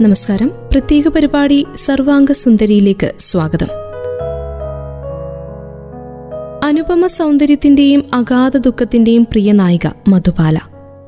നമസ്കാരം. പ്രത്യേക പരിപാടി സർവാംഗ സുന്ദരിയിലേക്ക് സ്വാഗതം. അനുപമ സൗന്ദര്യത്തിന്റെയും അഗാധ ദുഃഖത്തിന്റെയും പ്രിയ നായിക മധുബാല.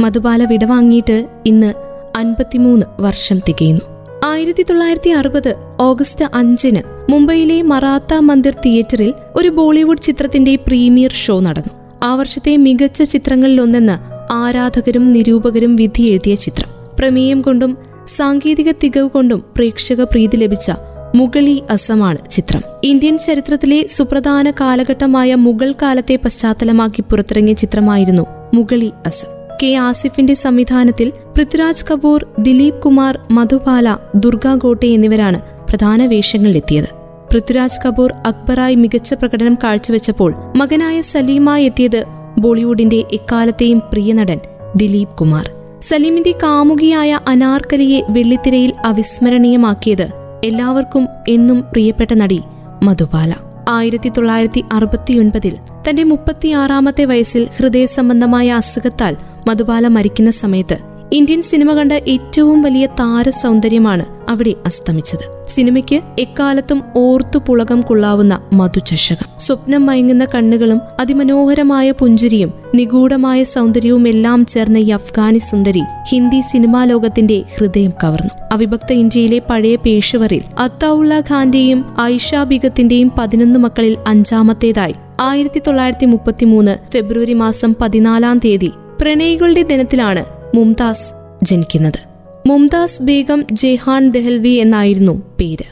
മധുബാല വിടവാങ്ങിയിട്ട് ഇന്ന് അൻപത്തിമൂന്ന് വർഷം തികയുന്നു. ആയിരത്തി തൊള്ളായിരത്തി അറുപത് ഓഗസ്റ്റ് അഞ്ചിന് മുംബൈയിലെ മറാത്ത മന്ദിർ തിയേറ്ററിൽ ഒരു ബോളിവുഡ് ചിത്രത്തിന്റെ പ്രീമിയർ ഷോ നടന്നു. ആ വർഷത്തെ മികച്ച ചിത്രങ്ങളിലൊന്നെന്ന് ആരാധകരും നിരൂപകരും വിധിയെഴുതിയ ചിത്രം. പ്രമേയം കൊണ്ടും സാങ്കേതിക തികവ് കൊണ്ടും പ്രേക്ഷക പ്രീതി ലഭിച്ച മുഗളി അസമാണ് ചിത്രം. ഇന്ത്യൻ ചരിത്രത്തിലെ സുപ്രധാന കാലഘട്ടമായ മുഗൾ കാലത്തെ പശ്ചാത്തലമാക്കി പുറത്തിറങ്ങിയ ചിത്രമായിരുന്നു മുഗളി അസം. കെ ആസിഫിന്റെ സംവിധാനത്തിൽ പൃഥ്വിരാജ് കപൂർ ദിലീപ് കുമാർ മധുബാല ദുർഗാ ഗോട്ടെ എന്നിവരാണ് പ്രധാന വേഷങ്ങളിലെത്തിയത്. പൃഥ്വിരാജ് കപൂർ അക്ബറായി മികച്ച പ്രകടനം കാഴ്ചവെച്ചപ്പോൾ മകനായ സലീമായി എത്തിയത് ബോളിവുഡിന്റെ എക്കാലത്തെയും പ്രിയ നടൻ ദിലീപ് കുമാർ. സലീമിന്റെ കാമുകിയായ അനാർക്കലിയെ വെള്ളിത്തിരയിൽ അവിസ്മരണീയമാക്കിയത് എല്ലാവർക്കും എന്നും പ്രിയപ്പെട്ട നടി മധുബാല. ആയിരത്തി തൊള്ളായിരത്തി അറുപത്തിയൊൻപതിൽ തന്റെ മുപ്പത്തിയാറാമത്തെ വയസ്സിൽ ഹൃദയ സംബന്ധമായ അസുഖത്താൽ മധുബാല മരിക്കുന്ന സമയത്ത് ഇന്ത്യൻ സിനിമ കണ്ട ഏറ്റവും വലിയ താരസൗന്ദര്യമാണ് അവിടെ അസ്തമിച്ചത്. സിനിമയ്ക്ക് എക്കാലത്തും ഓർത്തു പുളകം കൊള്ളാവുന്ന മധുചഷകം. സ്വപ്നം മയങ്ങുന്ന കണ്ണുകളും അതിമനോഹരമായ പുഞ്ചിരിയും നിഗൂഢമായ സൗന്ദര്യവും എല്ലാം ചേർന്ന ഈ അഫ്ഗാനി സുന്ദരി ഹിന്ദി സിനിമാ ലോകത്തിന്റെ ഹൃദയം കവർന്നു. അവിഭക്ത ഇന്ത്യയിലെ പഴയ പേഷവറിൽ അത്താവുള്ള ഖാന്റെയും ഐഷ ബിഗത്തിന്റെയും പതിനൊന്ന് മക്കളിൽ അഞ്ചാമത്തേതായി ആയിരത്തി തൊള്ളായിരത്തി മുപ്പത്തിമൂന്ന് ഫെബ്രുവരി മാസം പതിനാലാം തീയതി പ്രണയികളുടെ ദിനത്തിലാണ് മുംതാസ് ജനിക്കുന്നത്. മുംതാസ് ബീഗം ജെഹാൻ ദെഹൽവി എന്നായിരുന്നു പേര്.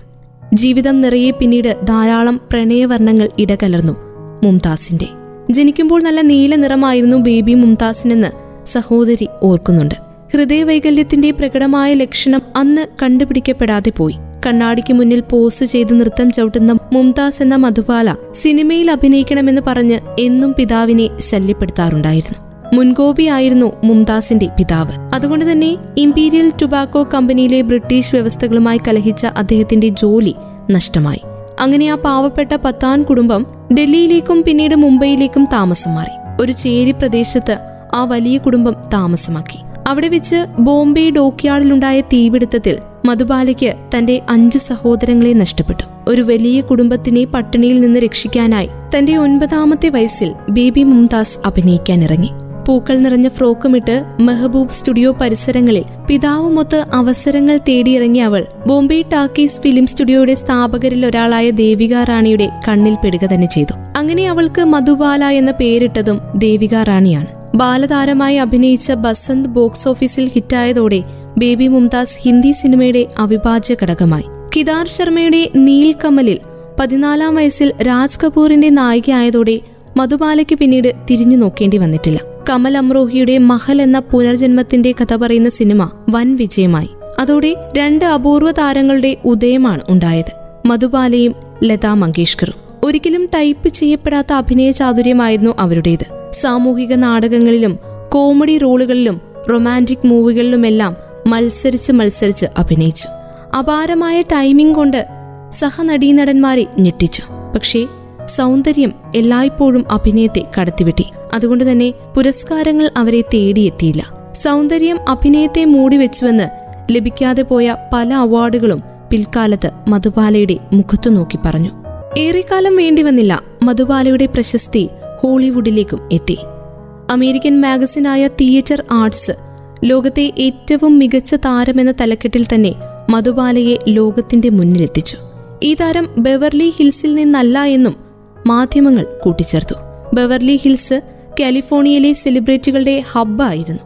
ജീവിതം നിറയെ പിന്നീട് ധാരാളം പ്രണയവർണങ്ങൾ ഇടകലർന്നു മുംതാസിന്റെ. ജനിക്കുമ്പോൾ നല്ല നീല നിറമായിരുന്നു ബേബി മുംതാസിനെന്ന് സഹോദരി ഓർക്കുന്നുണ്ട്. ഹൃദയവൈകല്യത്തിന്റെ പ്രകടമായ ലക്ഷണം അന്ന് കണ്ടുപിടിക്കപ്പെടാതെ പോയി. കണ്ണാടിക്ക് മുന്നിൽ പോസ് ചെയ്ത് നൃത്തം ചവിട്ടുന്ന മുംതാസ് എന്ന മധുബാല സിനിമയിൽ അഭിനയിക്കണമെന്ന് പറഞ്ഞ് എന്നും പിതാവിനെ ശല്യപ്പെടുത്താറുണ്ടായിരുന്നു. മുൻകോപിയായിരുന്നു മുംതാസിന്റെ പിതാവ്. അതുകൊണ്ട് തന്നെ ഇംപീരിയൽ ടുബാക്കോ കമ്പനിയിലെ ബ്രിട്ടീഷ് വ്യവസ്ഥകളുമായി കലഹിച്ച അദ്ദേഹത്തിന്റെ ജോലി നഷ്ടമായി. അങ്ങനെ ആ പാവപ്പെട്ട പത്താൻ കുടുംബം ഡൽഹിയിലേക്കും പിന്നീട് മുംബൈയിലേക്കും താമസം മാറി. ഒരു ചേരി പ്രദേശത്ത് ആ വലിയ കുടുംബം താമസമാക്കി. അവിടെ വെച്ച് ബോംബെ ഡോക്യാർഡിലുണ്ടായ തീപിടുത്തത്തിൽ മധുബാലയ്ക്ക് തന്റെ അഞ്ചു സഹോദരങ്ങളെ നഷ്ടപ്പെട്ടു. ഒരു വലിയ കുടുംബത്തിനെ പട്ടിണിയിൽ നിന്ന് രക്ഷിക്കാനായി തന്റെ ഒൻപതാമത്തെ വയസ്സിൽ ബേബി മുംതാസ് അഭിനയിക്കാനിറങ്ങി. പൂക്കൾ നിറഞ്ഞ ഫ്രോക്കുമിട്ട് മെഹബൂബ് സ്റ്റുഡിയോ പരിസരങ്ങളിൽ പിതാവുമൊത്ത് അവസരങ്ങൾ തേടിയിറങ്ങിയ അവൾ ബോംബെ ടാക്കീസ് ഫിലിം സ്റ്റുഡിയോയുടെ സ്ഥാപകരിൽ ഒരാളായ ദേവിക റാണിയുടെ കണ്ണിൽ പെടുക തന്നെ ചെയ്തു. അങ്ങനെ അവൾക്ക് മധുബാല എന്ന പേരിട്ടതും ദേവിക റാണിയാണ്. ബാലതാരമായി അഭിനയിച്ച ബസന്ത് ബോക്സ് ഓഫീസിൽ ഹിറ്റായതോടെ ബേബി മുംതാസ് ഹിന്ദി സിനിമയുടെ അവിഭാജ്യ ഘടകമായി. കിദാർ ശർമ്മയുടെ നീൽകമലിൽ പതിനാലാം വയസ്സിൽ രാജ് കപൂറിന്റെ നായികയായതോടെ മധുബാലയ്ക്ക് പിന്നീട് തിരിഞ്ഞു നോക്കേണ്ടി വന്നിട്ടില്ല. കമൽ അമ്രോഹിയുടെ മഹൽ എന്ന പുനർജന്മത്തിന്റെ കഥ പറയുന്ന സിനിമ വൻ വിജയമായി. അതോടെ രണ്ട് അപൂർവ താരങ്ങളുടെ ഉദയമാണ് ഉണ്ടായത്. മധുബാലയും ലതാ മങ്കേഷ്കറും. ഒരിക്കലും ടൈപ്പ് ചെയ്യപ്പെടാത്ത അഭിനയ ചാതുര്യമായിരുന്നു അവരുടേത്. സാമൂഹിക നാടകങ്ങളിലും കോമഡി റോളുകളിലും റൊമാന്റിക് മൂവികളിലുമെല്ലാം മത്സരിച്ച് മത്സരിച്ച് അഭിനയിച്ചു. അപാരമായ ടൈമിംഗ് കൊണ്ട് സഹനടീനടന്മാരെ ഞെട്ടിച്ചു. പക്ഷേ സൗന്ദര്യം എല്ലായ്പ്പോഴും അഭിനയത്തെ കടത്തിവിട്ടി. അതുകൊണ്ട് തന്നെ പുരസ്കാരങ്ങൾ അവരെ തേടിയെത്തിയില്ല. സൗന്ദര്യം അഭിനയത്തെ മൂടിവെച്ചുവെന്ന് ലഭിക്കാതെ പോയ പല അവാർഡുകളും പിൽക്കാലത്ത് മധുബാലയുടെ മുഖത്തു നോക്കി പറഞ്ഞു. ഏറെക്കാലം വേണ്ടിവന്നില്ല മധുബാലയുടെ പ്രശസ്തി ഹോളിവുഡിലേക്കും എത്തി. അമേരിക്കൻ മാഗസിനായ തിയേറ്റർ ആർട്സ് ലോകത്തെ ഏറ്റവും മികച്ച താരമെന്ന തലക്കെട്ടിൽ തന്നെ മധുബാലയെ ലോകത്തിന്റെ മുന്നിലെത്തിച്ചു. ഈ താരം ബെവർലി ഹിൽസിൽ നിന്നല്ല എന്നും മാധ്യമങ്ങൾ കൂട്ടിച്ചേർത്തു. ബെവർലി ഹിൽസ് കാലിഫോർണിയയിലെ സെലിബ്രിറ്റികളുടെ ഹബ്ബായിരുന്നു.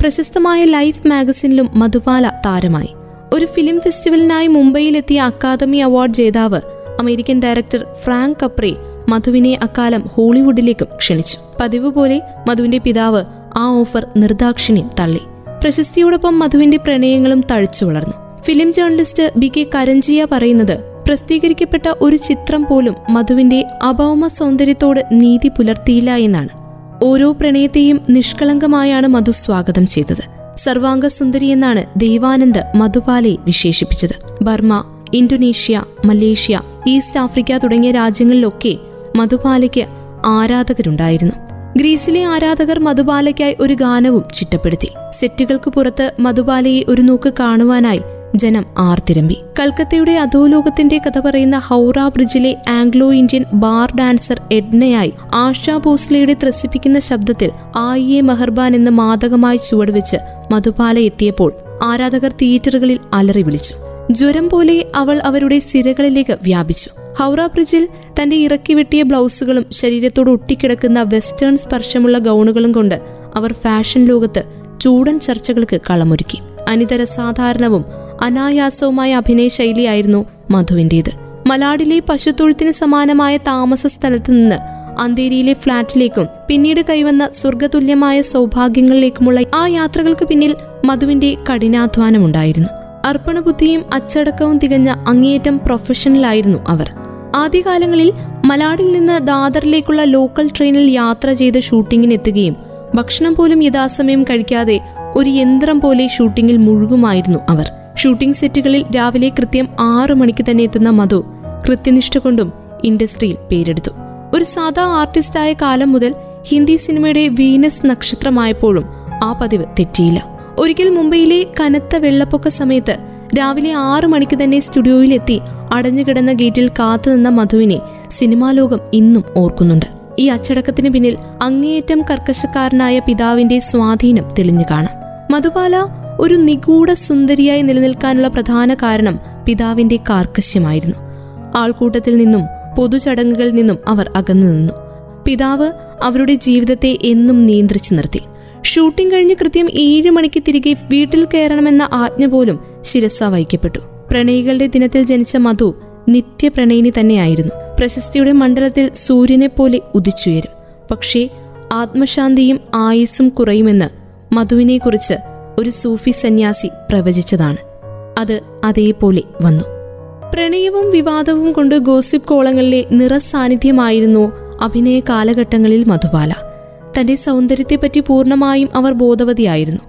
പ്രശസ്തമായ ലൈഫ് മാഗസിനിലും മധുപാല താരമായി. ഒരു ഫിലിം ഫെസ്റ്റിവലിനായി മുംബൈയിലെത്തിയ അക്കാദമി അവാർഡ് ജേതാവ് അമേരിക്കൻ ഡയറക്ടർ ഫ്രാങ്ക് കപ്രി മധുവിനെ അക്കാലം ഹോളിവുഡിലേക്കും ക്ഷണിച്ചു. പതിവ് പോലെ മധുവിന്റെ പിതാവ് ആ ഓഫർ നിർദാക്ഷിണ്യം തള്ളി. പ്രശസ്തിയോടൊപ്പം മധുവിന്റെ പ്രണയങ്ങളും തഴച്ചു വളർന്നു. Film journalist B K Karanjia പറയുന്നത് പ്രസിദ്ധീകരിക്കപ്പെട്ട ഒരു ചിത്രം പോലും മധുവിന്റെ അഭൗമ സൗന്ദര്യത്തോട് നീതി പുലർത്തിയില്ല എന്നാണ്. ഓരോ പ്രണയത്തെയും നിഷ്കളങ്കമായാണ് മധു സ്വാഗതം ചെയ്തത്. സർവാംഗ സുന്ദരി എന്നാണ് ദേവാനന്ദ് മധുപാലയെ വിശേഷിപ്പിച്ചത്. Burma Indonesia Malaysia East Africa തുടങ്ങിയ രാജ്യങ്ങളിലൊക്കെ മധുപാലയ്ക്ക് ആരാധകരുണ്ടായിരുന്നു. ഗ്രീസിലെ ആരാധകർ മധുപാലയ്ക്കായി ഒരു ഗാനവും ചിട്ടപ്പെടുത്തി. സെറ്റുകൾക്ക് പുറത്ത് മധുപാലയെ ഒരു നോക്ക് കാണുവാനായി ജനം ആർത്തിരമ്പി. കൽക്കത്തയുടെ അധോലോകത്തിന്റെ കഥ പറയുന്ന ഹൗറ ബ്രിഡ്ജിലെ ആംഗ്ലോ ഇന്ത്യൻ ബാർ ഡാൻസർ എഡ്നയായി ആഷാ ഭോസ്ലയുടെ ത്രസിപ്പിക്കുന്ന ശബ്ദത്തിൽ ആയിയെ മെഹർബാൻ എന്ന് മാതകമായി ചുവടുവെച്ച് മധുപാല എത്തിയപ്പോൾ ആരാധകർ തിയേറ്ററുകളിൽ അലറി വിളിച്ചു. ജ്വരം പോലെ അവൾ അവരുടെ സിരകളിലേക്ക് വ്യാപിച്ചു. ഹൗറ ബ്രിഡ്ജിൽ തന്റെ ഇറക്കി വെട്ടിയ ബ്ലൗസുകളും ശരീരത്തോട് ഒട്ടിക്കിടക്കുന്ന വെസ്റ്റേൺ സ്പർശമുള്ള ഗൗണുകളും കൊണ്ട് അവർ ഫാഷൻ ലോകത്ത് ചൂടൻ ചർച്ചകൾക്ക് കളമൊരുക്കി. അനിതര സാധാരണവും അനായാസവുമായ അഭിനയ ശൈലിയായിരുന്നു മധുവിന്റേത് മലാഡിലെ പശുത്തൊഴുത്തിന് സമാനമായ താമസ സ്ഥലത്ത് നിന്ന് അന്തേരിയിലെ ഫ്ളാറ്റിലേക്കും പിന്നീട് കൈവന്ന സ്വർഗതുല്യമായ സൗഭാഗ്യങ്ങളിലേക്കുമുള്ള ആ യാത്രകൾക്ക് പിന്നിൽ മധുവിന്റെ കഠിനാധ്വാനമുണ്ടായിരുന്നു. അർപ്പണബുദ്ധിയും അച്ചടക്കവും തികഞ്ഞ അങ്ങേയറ്റം പ്രൊഫഷണലായിരുന്നു അവർ. ആദ്യകാലങ്ങളിൽ മലാഡിൽ നിന്ന് ദാദറിലേക്കുള്ള ലോക്കൽ ട്രെയിനിൽ യാത്ര ചെയ്ത് ഷൂട്ടിങ്ങിനെത്തുകയും ഭക്ഷണം പോലും യഥാസമയം കഴിക്കാതെ ഒരു യന്ത്രം പോലെ ഷൂട്ടിങ്ങിൽ മുഴുകുമായിരുന്നു അവർ. ഷൂട്ടിംഗ് സെറ്റുകളിൽ രാവിലെ കൃത്യം ആറു മണിക്ക് തന്നെ എത്തുന്ന മധു കൃത്യനിഷ്ഠ കൊണ്ടും ഇൻഡസ്ട്രിയിൽ പേരെടുത്തു. ഒരു സാധാ ആർട്ടിസ്റ്റായ കാലം മുതൽ ഹിന്ദി സിനിമയുടെ വീനസ് നക്ഷത്രമായപ്പോഴും ആ പതിവ് തെറ്റിയില്ല. ഒരിക്കൽ മുംബൈയിലെ കനത്ത വെള്ളപ്പൊക്ക സമയത്ത് രാവിലെ ആറു മണിക്ക് തന്നെ സ്റ്റുഡിയോയിലെത്തി അടഞ്ഞുകിടന്ന ഗേറ്റിൽ കാത്തുനിന്ന മധുവിനെ സിനിമാ ലോകം ഇന്നും ഓർക്കുന്നുണ്ട്. ഈ അച്ചടക്കത്തിന് പിന്നിൽ അങ്ങേയറ്റം കർക്കശക്കാരനായ പിതാവിന്റെ സ്വാധീനം തെളിഞ്ഞു കാണാം. മധുബാല ഒരു നിഗൂഢ സുന്ദരിയായി നിലനിൽക്കാനുള്ള പ്രധാന കാരണം പിതാവിന്റെ കാർക്കശ്യമായിരുന്നു. ആൾക്കൂട്ടത്തിൽ നിന്നും പൊതുചടങ്ങുകളിൽ നിന്നും അവർ അകന്നു നിന്നു. പിതാവ് അവരുടെ ജീവിതത്തെ എന്നും നിയന്ത്രിച്ചു നിർത്തി. ഷൂട്ടിംഗ് കഴിഞ്ഞ് കൃത്യം ഏഴ് മണിക്ക് തിരികെ വീട്ടിൽ കയറണമെന്ന ആജ്ഞ പോലും ശിരസ വഹിക്കപ്പെട്ടു. പ്രണയികളുടെ ദിനത്തിൽ ജനിച്ച മധു നിത്യപ്രണയിനി തന്നെയായിരുന്നു. പ്രശസ്തിയുടെ മണ്ഡലത്തിൽ സൂര്യനെ പോലെ ഉദിച്ചുയരും. പക്ഷേ ആത്മശാന്തിയും ആയുസ്സും കുറയുമെന്ന് മധുവിനെക്കുറിച്ച് ഒരു സൂഫി സന്യാസി പ്രവചിച്ചതാണ്. അത് അതേപോലെ വന്നു. പ്രണയവും വിവാദവും കൊണ്ട് ഗോസിപ്പ് കോളങ്ങളിലെ നിറസാന്നിധ്യമായിരുന്നു അഭിനയ കാലഘട്ടങ്ങളിൽ മധുബാല. തന്റെ സൗന്ദര്യത്തെപ്പറ്റി പൂർണമായും അവർ ബോധവതിയായിരുന്നു.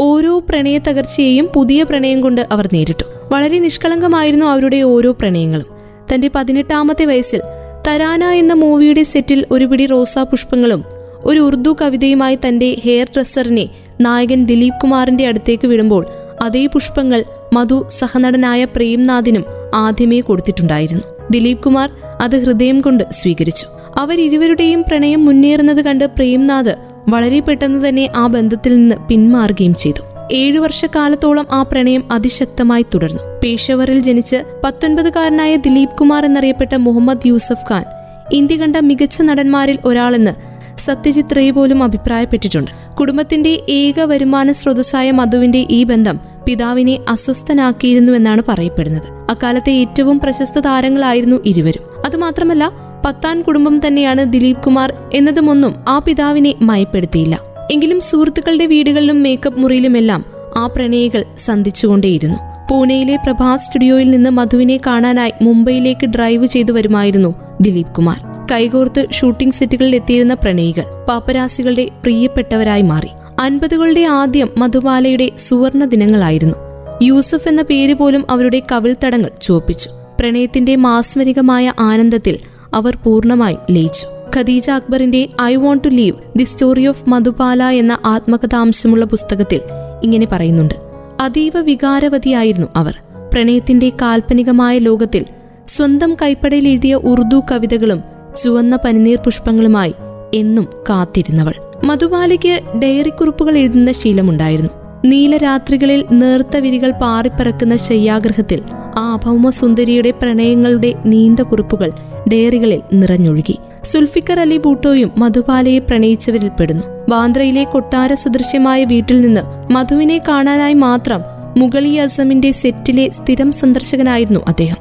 ഓരോ പ്രണയ തകർച്ചയെയും പുതിയ പ്രണയം കൊണ്ട് അവർ നേരിട്ടു. വളരെ നിഷ്കളങ്കമായിരുന്നു അവരുടെ ഓരോ പ്രണയങ്ങളും. തന്റെ പതിനെട്ടാമത്തെ വയസ്സിൽ തരാന എന്ന മൂവിയുടെ സെറ്റിൽ ഒരു പിടി റോസാ പുഷ്പങ്ങളും ഒരു ഉർദു കവിതയുമായി തന്റെ ഹെയർ ഡ്രസ്സറിനെ നായകൻ ദിലീപ് കുമാറിന്റെ അടുത്തേക്ക് വിടുമ്പോൾ അതേ പുഷ്പങ്ങൾ മധു സഹനടനായ പ്രേംനാഥിനും ആദ്യമേ കൊടുത്തിട്ടുണ്ടായിരുന്നു. ദിലീപ് കുമാർ അത് ഹൃദയം കൊണ്ട് സ്വീകരിച്ചു. അവരിരുവരുടെയും പ്രണയം മുന്നേറുന്നത് കണ്ട് പ്രേംനാഥ് വളരെ പെട്ടെന്ന് തന്നെ ആ ബന്ധത്തിൽ നിന്ന് പിന്മാറുകയും ചെയ്തു. ഏഴു വർഷക്കാലത്തോളം ആ പ്രണയം അതിശക്തമായി തുടർന്നു. പേഷവറിൽ ജനിച്ച് പത്തൊൻപതുകാരനായ ദിലീപ് കുമാർ എന്നറിയപ്പെട്ട മുഹമ്മദ് യൂസഫ് ഖാൻ ഇന്ത്യ കണ്ട മികച്ച നടന്മാരിൽ ഒരാളെന്ന് സത്യജിത് റേ പോലും അഭിപ്രായപ്പെട്ടിട്ടുണ്ട്. കുടുംബത്തിന്റെ ഏക വരുമാന സ്രോതസ്സായ മധുവിന്റെ ഈ ബന്ധം പിതാവിനെ അസ്വസ്ഥനാക്കിയിരുന്നുവെന്നാണ് പറയപ്പെടുന്നത്. അക്കാലത്തെ ഏറ്റവും പ്രശസ്ത താരങ്ങളായിരുന്നു ഇരുവരും. അതുമാത്രമല്ല പത്താൻ കുടുംബം തന്നെയാണ് ദിലീപ് കുമാർ എന്നതുമൊന്നും ആ പിതാവിനെ മയപ്പെടുത്തിയില്ല. എങ്കിലും സുഹൃത്തുക്കളുടെ വീടുകളിലും മേക്കപ്പ് മുറിയിലുമെല്ലാം ആ പ്രണയികൾ സന്ധിച്ചുകൊണ്ടേയിരുന്നു. പൂനെയിലെ പ്രഭാത് സ്റ്റുഡിയോയിൽ നിന്ന് മധുവിനെ കാണാനായി മുംബൈയിലേക്ക് ഡ്രൈവ് ചെയ്തു വരുമായിരുന്നു ദിലീപ് കുമാർ. കൈകോർത്ത് ഷൂട്ടിംഗ് സെറ്റുകളിൽ എത്തിയിരുന്ന പ്രണയികൾ പാപ്പരാസികളുടെ പ്രിയപ്പെട്ടവരായി മാറി. അൻപതുകളുടെ ആദ്യം മധുബാലയുടെ സുവർണ ദിനങ്ങളായിരുന്നു. യൂസഫ് എന്ന പേര് പോലും അവരുടെ കവിൾത്തടങ്ങൾ ചുവപ്പിച്ചു. പ്രണയത്തിന്റെ മാസ്മരികമായ ആനന്ദത്തിൽ അവർ പൂർണമായും ലയിച്ചു. ഖദീജ അക്ബറിന്റെ I want to live the story of Madhubala എന്ന ആത്മകഥാംശമുള്ള പുസ്തകത്തിൽ ഇങ്ങനെ പറയുന്നുണ്ട്. അതീവ വികാരവതിയായിരുന്നു അവർ. പ്രണയത്തിന്റെ കാൽപ്പനികമായ ലോകത്തിൽ സ്വന്തം കൈപ്പടയിൽ എഴുതിയ ഉറുദു കവിതകളും ചുവന്ന പനിനീർ പുഷ്പങ്ങളുമായി എന്നും കാത്തിരുന്നവൾ. മധുബാലയ്ക്ക് ഡയറിക്കുറിപ്പുകൾ എഴുതുന്ന ശീലമുണ്ടായിരുന്നു. നീലരാത്രികളിൽ നേർത്ത വിരികൾ പാറിപ്പറക്കുന്ന ശയ്യാഗ്രഹത്തിൽ ആ സുന്ദരിയുടെ പ്രണയങ്ങളുടെ നീണ്ട കുറിപ്പുകൾ ഡയറികളിൽ നിറഞ്ഞൊഴുകി. സുൽഫിക്കർ അലി ബൂട്ടോയും മധുപാലയെ പ്രണയിച്ചവരിൽ പെടുന്നു. ബാന്ദ്രയിലെ കൊട്ടാര സദൃശ്യമായ വീട്ടിൽ നിന്ന് മധുവിനെ കാണാനായി മാത്രം മുഗളി അസമിന്റെ സെറ്റിലെ സ്ഥിരം സന്ദർശകനായിരുന്നു അദ്ദേഹം.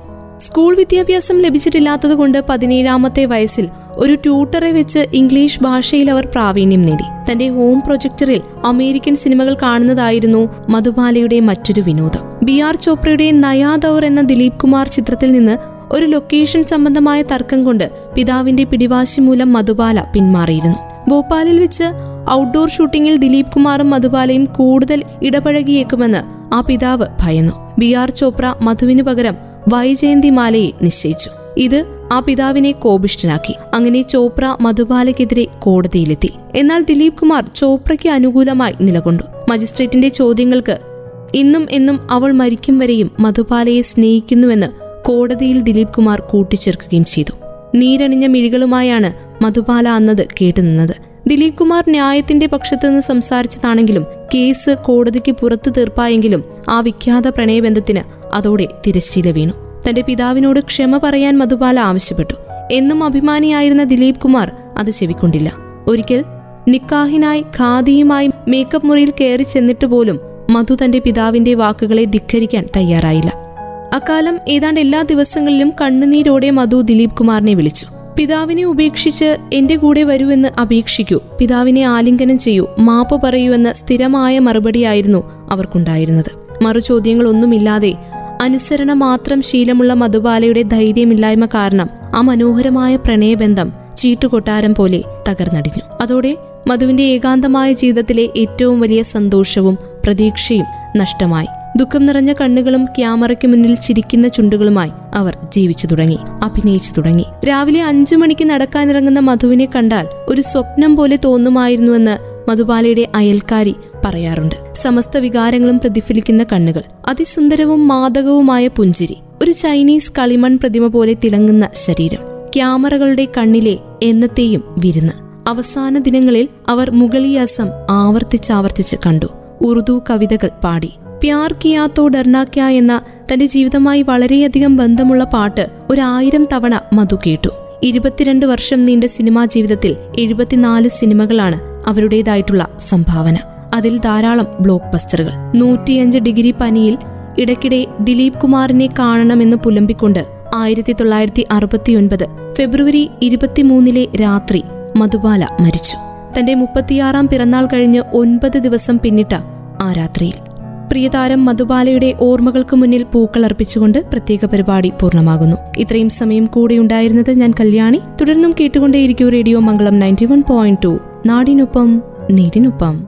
സ്കൂൾ വിദ്യാഭ്യാസം ലഭിച്ചിട്ടില്ലാത്തതുകൊണ്ട് പതിനേഴാമത്തെ വയസ്സിൽ ഒരു ട്യൂട്ടറെ വെച്ച് ഇംഗ്ലീഷ് ഭാഷയിൽ അവർ പ്രാവീണ്യം നേടി. തന്റെ ഹോം പ്രൊജക്ടറിൽ അമേരിക്കൻ സിനിമകൾ കാണുന്നതായിരുന്നു മധുബാലയുടെ മറ്റൊരു വിനോദം. ബി ആർ ചോപ്രയുടെ നയാദൌർ എന്ന ദിലീപ് കുമാർ ചിത്രത്തിൽ നിന്ന് ഒരു ലൊക്കേഷൻ സംബന്ധമായ തർക്കം കൊണ്ട് പിതാവിന്റെ പിടിവാശി മൂലം മധുബാല പിന്മാറിയിരുന്നു. ഭോപ്പാലിൽ വെച്ച് ഔട്ട്ഡോർ ഷൂട്ടിംഗിൽ ദിലീപ് കുമാറും മധുബാലയും കൂടുതൽ ഇടപഴകിയേക്കുമെന്ന് ആ പിതാവ് ഭയന്നു. ബി ആർ ചോപ്ര മധുവിനു പകരം വൈജയന്തിമാലയെ നിശ്ചയിച്ചു. ഇത് ആ പിതാവിനെ കോപിഷ്ഠനാക്കി. അങ്ങനെ ചോപ്ര മധുബാലയ്ക്കെതിരെ കോടതിയിലെത്തി. എന്നാൽ ദിലീപ് കുമാർ ചോപ്രയ്ക്ക് അനുകൂലമായി നിലകൊണ്ടു. മജിസ്ട്രേറ്റിന്റെ ചോദ്യങ്ങൾക്ക് ഇന്നും എന്നും അവൾ മരിക്കും വരെയും മധുപാലയെ സ്നേഹിക്കുന്നുവെന്ന് കോടതിയിൽ ദിലീപ് കുമാർ കൂട്ടിച്ചേർക്കുകയും ചെയ്തു. നീരണിഞ്ഞ മിഴികളുമായാണ് മധുപാല അന്നത് കേട്ടുനിന്നത്. ദിലീപ് കുമാർ ന്യായത്തിന്റെ പക്ഷത്തുനിന്ന് സംസാരിച്ചതാണെങ്കിലും കേസ് കോടതിക്ക് പുറത്തു തീർപ്പായെങ്കിലും ആ വിഖ്യാത പ്രണയബന്ധത്തിന് അതോടെ തിരശ്ശീല വീണു. തന്റെ പിതാവിനോട് ക്ഷമ പറയാൻ മധുപാല ആവശ്യപ്പെട്ടു. എന്നും അഭിമാനിയായിരുന്ന ദിലീപ് കുമാർ അത് ചെവിക്കൊണ്ടില്ല. ഒരിക്കൽ നിക്കാഹിനായി ഖാദിയുമായി മേക്കപ്പ് മുറിയിൽ കയറി ചെന്നിട്ട് പോലും മധു തന്റെ പിതാവിന്റെ വാക്കുകളെ ധിക്കരിക്കാൻ തയ്യാറായില്ല. അക്കാലം ഏതാണ്ട് എല്ലാ ദിവസങ്ങളിലും കണ്ണുനീരോടെ മധു ദിലീപ് കുമാറിനെ വിളിച്ചു. പിതാവിനെ ഉപേക്ഷിച്ച് എന്റെ കൂടെ വരുവെന്ന് അപേക്ഷിക്കൂ. പിതാവിനെ ആലിംഗനം ചെയ്യൂ. മാപ്പ് പറയൂ എന്ന സ്ഥിരമായ മറുപടിയായിരുന്നു അവർക്കുണ്ടായിരുന്നത്. മറുചോദ്യങ്ങളൊന്നുമില്ലാതെ അനുസരണ മാത്രം ശീലമുള്ള മധുബാലയുടെ ധൈര്യമില്ലായ്മ കാരണം ആ മനോഹരമായ പ്രണയബന്ധം ചീട്ടുകൊട്ടാരം പോലെ തകർന്നടിഞ്ഞു. അതോടെ മധുവിന്റെ ഏകാന്തമായ ജീവിതത്തിലെ ഏറ്റവും വലിയ സന്തോഷവും പ്രതീക്ഷയും നഷ്ടമായി. ദുഃഖം നിറഞ്ഞ കണ്ണുകളും ക്യാമറയ്ക്ക് മുന്നിൽ ചിരിക്കുന്ന ചുണ്ടുകളുമായി അവർ ജീവിച്ചു തുടങ്ങി അഭിനയിച്ചു തുടങ്ങി. രാവിലെ അഞ്ചു മണിക്ക് നടക്കാനിറങ്ങുന്ന മധുവിനെ കണ്ടാൽ ഒരു സ്വപ്നം പോലെ തോന്നുമായിരുന്നുവെന്ന് മധുബാലയുടെ അയൽക്കാരി പറയാറുണ്ട്. സമസ്ത വികാരങ്ങളും പ്രതിഫലിക്കുന്ന കണ്ണുകൾ. അതിസുന്ദരവും മാദകവുമായ പുഞ്ചിരി. ഒരു ചൈനീസ് കളിമൺ പ്രതിമ പോലെ തിളങ്ങുന്ന ശരീരം. ക്യാമറകളുടെ കണ്ണിലെ എന്നത്തെയും വിരുന്ന്. അവസാന ദിനങ്ങളിൽ അവർ മുഗളിയാസം ആവർത്തിച്ചാവർത്തിച്ച് കണ്ടു. ഉറുദു കവിതകൾ പാടി. പ്യാർ കിയാത്തോ ഡർനാക്യ എന്ന തന്റെ ജീവിതമായി വളരെയധികം ബന്ധമുള്ള പാട്ട് ഒരായിരം തവണ മധു കേട്ടു. ഇരുപത്തിരണ്ട് വർഷം നീണ്ട സിനിമാ ജീവിതത്തിൽ എഴുപത്തിനാല് സിനിമകളാണ് അവരുടേതായിട്ടുള്ള സംഭാവന. അതിൽ ധാരാളം ബ്ലോക്ക് ബസ്റ്ററുകൾ നൂറ്റിയഞ്ച് ഡിഗ്രി പനിയിൽ ഇടയ്ക്കിടെ ദിലീപ് കുമാറിനെ കാണണമെന്ന് പുലമ്പിക്കൊണ്ട് ആയിരത്തി തൊള്ളായിരത്തി അറുപത്തിയൊൻപത് ഫെബ്രുവരി ഇരുപത്തിമൂന്നിലെ രാത്രി മധുബാല മരിച്ചു. തന്റെ മുപ്പത്തിയാറാം പിറന്നാൾ കഴിഞ്ഞ് ഒൻപത് ദിവസം പിന്നിട്ട ആ രാത്രിയിൽ. പ്രിയതാരം മധുബാലയുടെ ഓർമ്മകൾക്ക് മുന്നിൽ പൂക്കളർപ്പിച്ചുകൊണ്ട് പ്രത്യേക പരിപാടി പൂർണമാകുന്നു. ഇത്രയും സമയം കൂടെയുണ്ടായിരുന്നത് ഞാൻ കല്യാണി. തുടർന്നും കേട്ടുകൊണ്ടേയിരിക്കും radio Mangalam ninety one point two. നാടിനൊപ്പം നീരിനൊപ്പം.